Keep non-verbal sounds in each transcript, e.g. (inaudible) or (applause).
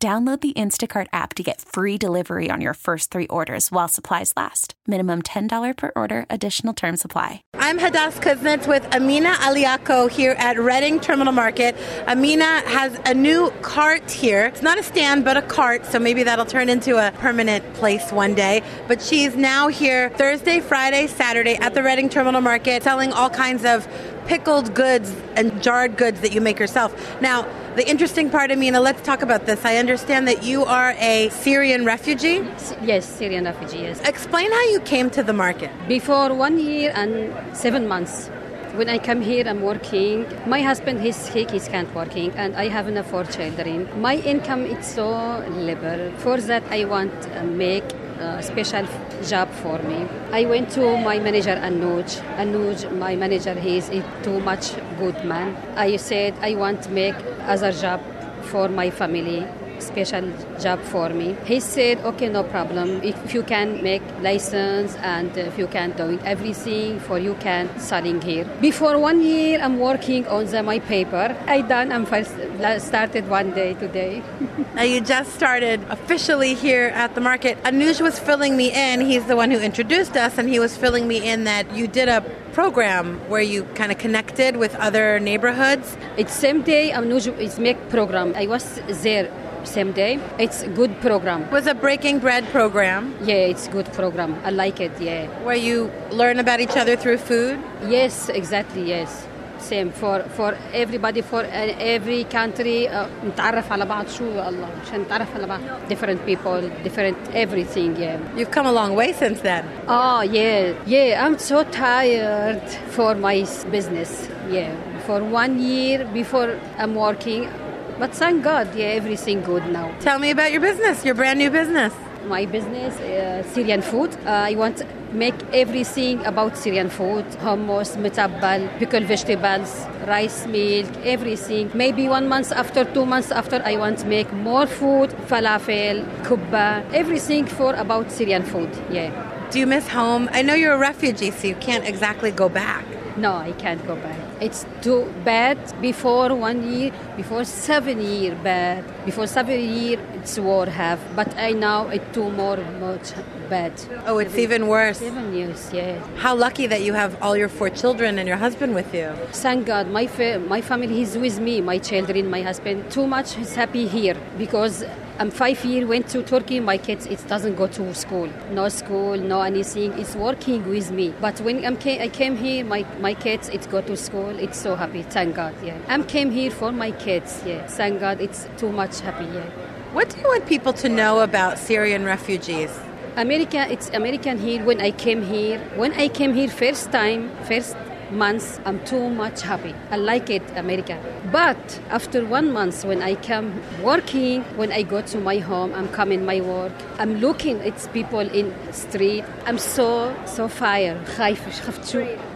Download the Instacart app to get free delivery on your first three orders while supplies last. Minimum $10 per order, additional term supply. I'm Hadas Kuznits with Amina Aliako here at Reading Terminal Market. Amina has a new cart here. It's not a stand, but a cart, so maybe that'll turn into a permanent place one day. But she's now here Thursday, Friday, Saturday at the Reading Terminal Market selling all kinds of pickled goods and jarred goods that you make yourself. Now, the interesting part, Amina, let's talk about this. I understand that you are a Syrian refugee. Yes, Syrian refugee, yes. Explain how you came to the market. Before one year and seven months. When I come here, I'm working. My husband, he's sick, he's can't working, and I have enough four children. My income is so little. For that, I want to make a special job for me. I went to my manager Anuj. Anuj, my manager, he's a too much good man. I said I want to make other job for my family special job for me. He said, okay, no problem. If you can make license and if you can do everything for you can selling here. Before one year, I'm working on the, my paper. I done. I'm first started one day today. (laughs) now you just started officially here at the market. Anuj was filling me in. He's the one who introduced us, and he was filling me in that you did a program where you kind of connected with other neighborhoods. It's same day Anuj is make program. I was there same day. It's a good program. It was a breaking bread program. Yeah, it's good program. I like it. Yeah. Where you learn about each other through food. Yes, exactly. Yes Same for for everybody for every country نتعرف على بعض شو الله عشان نتعرف على بعض different people different everything yeah You've come a long way since then. Oh yeah yeah I'm so tired for my business yeah for one year before I'm working but thank God, yeah, everything good now. Tell me about your business, your brand new business. My business, uh, Syrian food. Uh, I want to make everything about Syrian food: hummus, metabbal, pickled vegetables, rice milk, everything. Maybe one month after, two months after, I want to make more food: falafel, kubba, everything for about Syrian food. Yeah. Do you miss home? I know you're a refugee, so you can't exactly go back. No, I can't go back. It's too bad before one year, before seven year bad. Before seven year, it's war have. But I now it too more much bad. Oh, it's even worse. Seven years, yeah. How lucky that you have all your four children and your husband with you. Thank God, my fa- my family is with me, my children, my husband. Too much is happy here because I'm five year went to Turkey. My kids it doesn't go to school, no school, no anything. It's working with me. But when I'm ca- I came here, my my kids it go to school. It's so happy. Thank God. Yeah, I'm came here for my kids. Yeah, thank God. It's too much happy. Yeah. What do you want people to know about Syrian refugees? America, it's American here. When I came here, when I came here first time, first months, I'm too much happy. I like it, America. But after one month, when I come working, when I go to my home, I'm coming my work. I'm looking at people in street. I'm so so fire.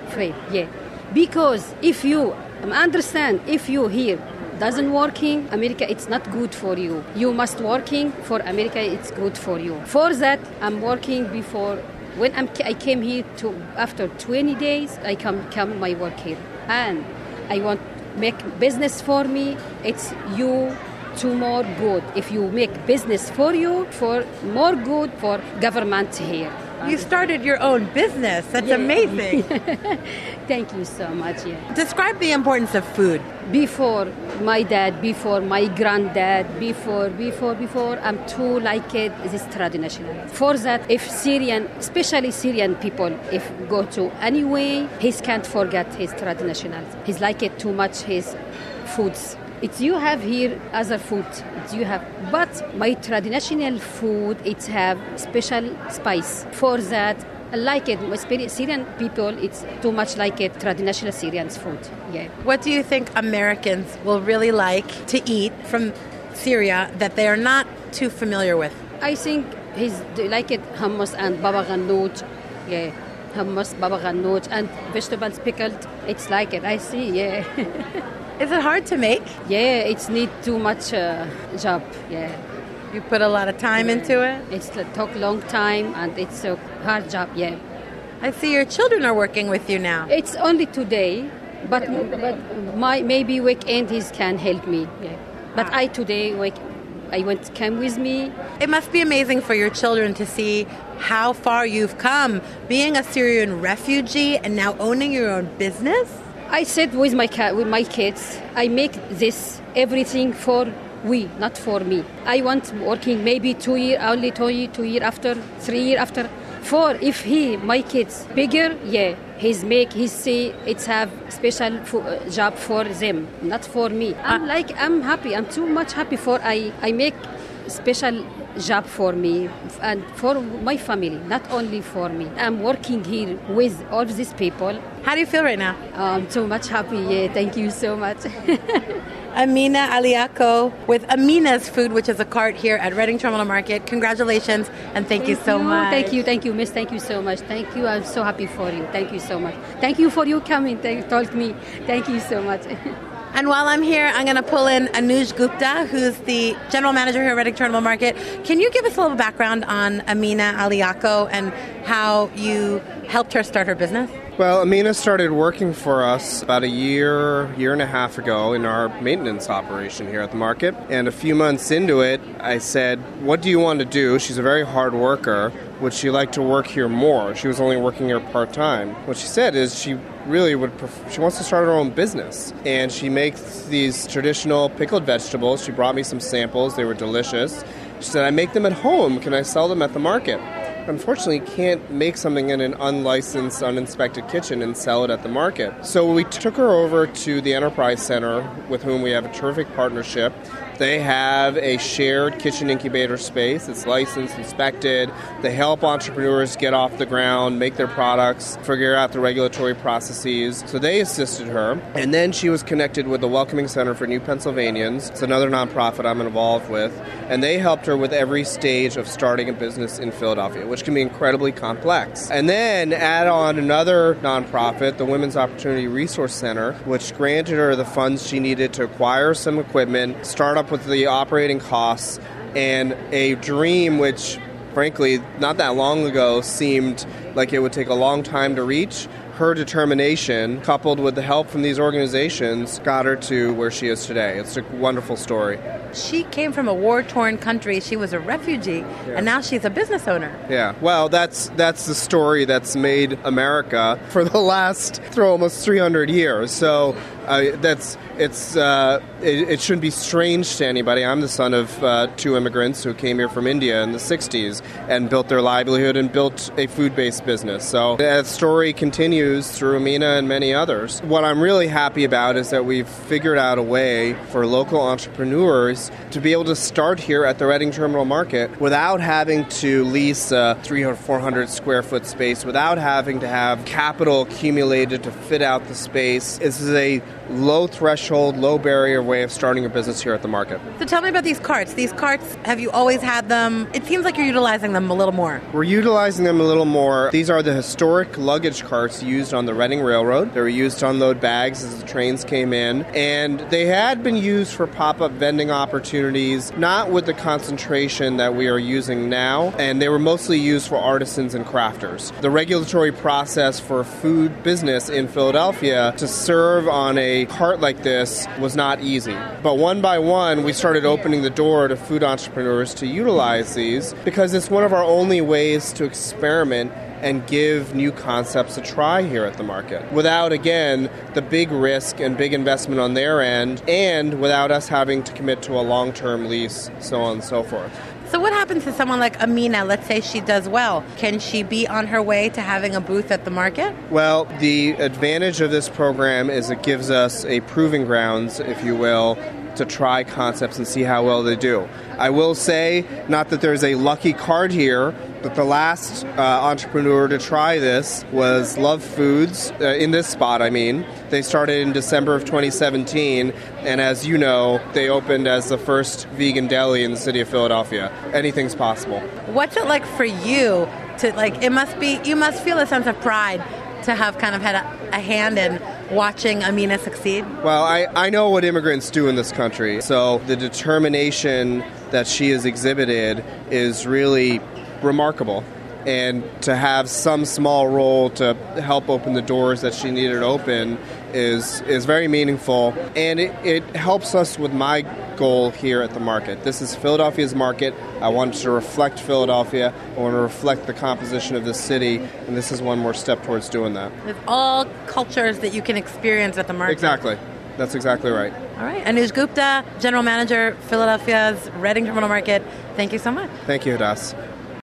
Afraid, yeah. Because if you understand, if you here doesn't working america it's not good for you you must working for america it's good for you for that i'm working before when I'm, i came here to after 20 days i come come my work here. And i want make business for me. It's you to more good. If you make business for you for more good for government here You started your own business. That's Yeah. amazing. (laughs) thank you so much yeah Describe the importance of food. before my dad, before my granddad, before, before, before, I'm too like it, this traditional. For that, if Syrian, especially Syrian people, if go to anyway, he can't forget his traditional. He's like it too much, his foods. It's you have here other food. It's you have, but my traditional food, it's have special spice. For that, I like it. My Syrian people, it's too much like it traditional Syrian food. Yeah. What do you think Americans will really like to eat from Syria that they are not too familiar with? I think he's they like it hummus and baba ganoush. Yeah, hummus, baba ganoush, and vegetables pickled. It's like it. I see. Yeah. (laughs) Is it hard to make? yeah, it's need too much uh, job. Yeah. You put a lot of time into it. It's uh, took long time and it's a hard job. Yeah. I see your children are working with you now. It's only today, but but my maybe weekend he can help me. Yeah. But I today week I went came with me. It must be amazing for your children to see how far you've come, being a Syrian refugee and now owning your own business. I said with my cat with my kids, I make this everything for we, not for me. I want working maybe two year only two year, two year after, three year after. For if he my kids bigger, yeah, he's make he say it's have special uh, job for them, not for me. I'm like I'm happy. I'm too much happy for I I make special job for me and for my family, not only for me. I'm working here with all these people. How do you feel right now? I'm so much happy. Yeah, thank you so much. (laughs) Amina Aliako with Amina's Food, which is a cart here at Reading Terminal Market. Congratulations and thank, you so much. Thank you, thank you, Miss. Thank you so much. Thank you. I'm so happy for you. Thank you so much. Thank you for you coming. Thank told me. Thank you so much. (laughs) And while I'm here, I'm going to pull in Anuj Gupta, who's the general manager here at Reading Terminal Market. Can you give us a little background on Amina Aliako and how you helped her start her business? Well, Amina started working for us about a year, year and a half ago in our maintenance operation here at the market. And a few months into it, I said, What do you want to do? She's a very hard worker. Would she like to work here more? She was only working here part time. What she said is she really would she wants to start her own business. And she makes these traditional pickled vegetables. She brought me some samples. They were delicious. She said i make them at home. Can i sell them at the market? Unfortunately can't make something in an unlicensed, uninspected kitchen and sell it at the market. So we took her over to the Enterprise Center, with whom we have a terrific partnership. They have a shared kitchen incubator space. It's licensed, inspected. They help entrepreneurs get off the ground, make their products, figure out the regulatory processes. So they assisted her. And then she was connected with the Welcoming Center for New Pennsylvanians. It's another nonprofit I'm involved with. And they helped her with every stage of starting a business in Philadelphia, which can be incredibly complex. And then add on another nonprofit, the Women's Opportunity Resource Center, which granted her the funds she needed to acquire some equipment, start up with the operating costs, and a dream which, frankly, not that long ago seemed like it would take a long time to reach. Her determination, coupled with the help from these organizations, got her to where she is today. It's a wonderful story. She came from a war torn country. She was a refugee, and now she's a business owner. Yeah, well, that's that's the story that's made America for the last through almost 300 years. So uh, that's it's uh, it, it, shouldn't be strange to anybody. I'm the son of uh, two immigrants who came here from India in the 60s and built their livelihood and built a food-based business. So that story continues through Amina and many others. What I'm really happy about is that we've figured out a way for local entrepreneurs to be able to start here at the Reading Terminal Market without having to lease a 300 or 400 square foot space, without having to have capital accumulated to fit out the space. This is a low threshold, low barrier way of starting a business here at the market. So tell me about these carts. These carts, have you always had them? It seems like you're utilizing them a little more. We're utilizing them a little more. These are the historic luggage carts used on the Reading Railroad. They were used to unload bags as the trains came in, and they had been used for pop-up vending opportunities, not with the concentration that we are using now, and they were mostly used for artisans and crafters. The regulatory process for food business in Philadelphia to serve on a cart like this was not easy. But one by one, we started opening the door to food entrepreneurs to utilize these because it's one of our only ways to experiment and give new concepts a try here at the market without, again, the big risk and big investment on their end, and without us having to commit to a long term lease, so on and so forth. So, what happens to someone like Amina? Let's say she does well. Can she be on her way to having a booth at the market? Well, the advantage of this program is it gives us a proving grounds, if you will, to try concepts and see how well they do. I will say, not that there's a lucky card here, but the last uh, entrepreneur to try this was Luhv Foods, uh, in this spot, I mean. They started in December of 2017, and as you know, they opened as the first vegan deli in the city of Philadelphia. Anything's possible. What's it like for you to, like, it must be, you must feel a sense of pride to have kind of had a, a hand in watching Amina succeed? Well, I, I know what immigrants do in this country, so the determination that she has exhibited is really remarkable. And to have some small role to help open the doors that she needed open is is very meaningful, and it, it helps us with my goal here at the market. This is Philadelphia's market. I want to reflect Philadelphia. I want to reflect the composition of the city, and this is one more step towards doing that. With all cultures that you can experience at the market. Exactly. That's exactly right. All right. Anuj Gupta, General Manager, Philadelphia's Reading Terminal Market. Thank you so much. Thank you, Hadas.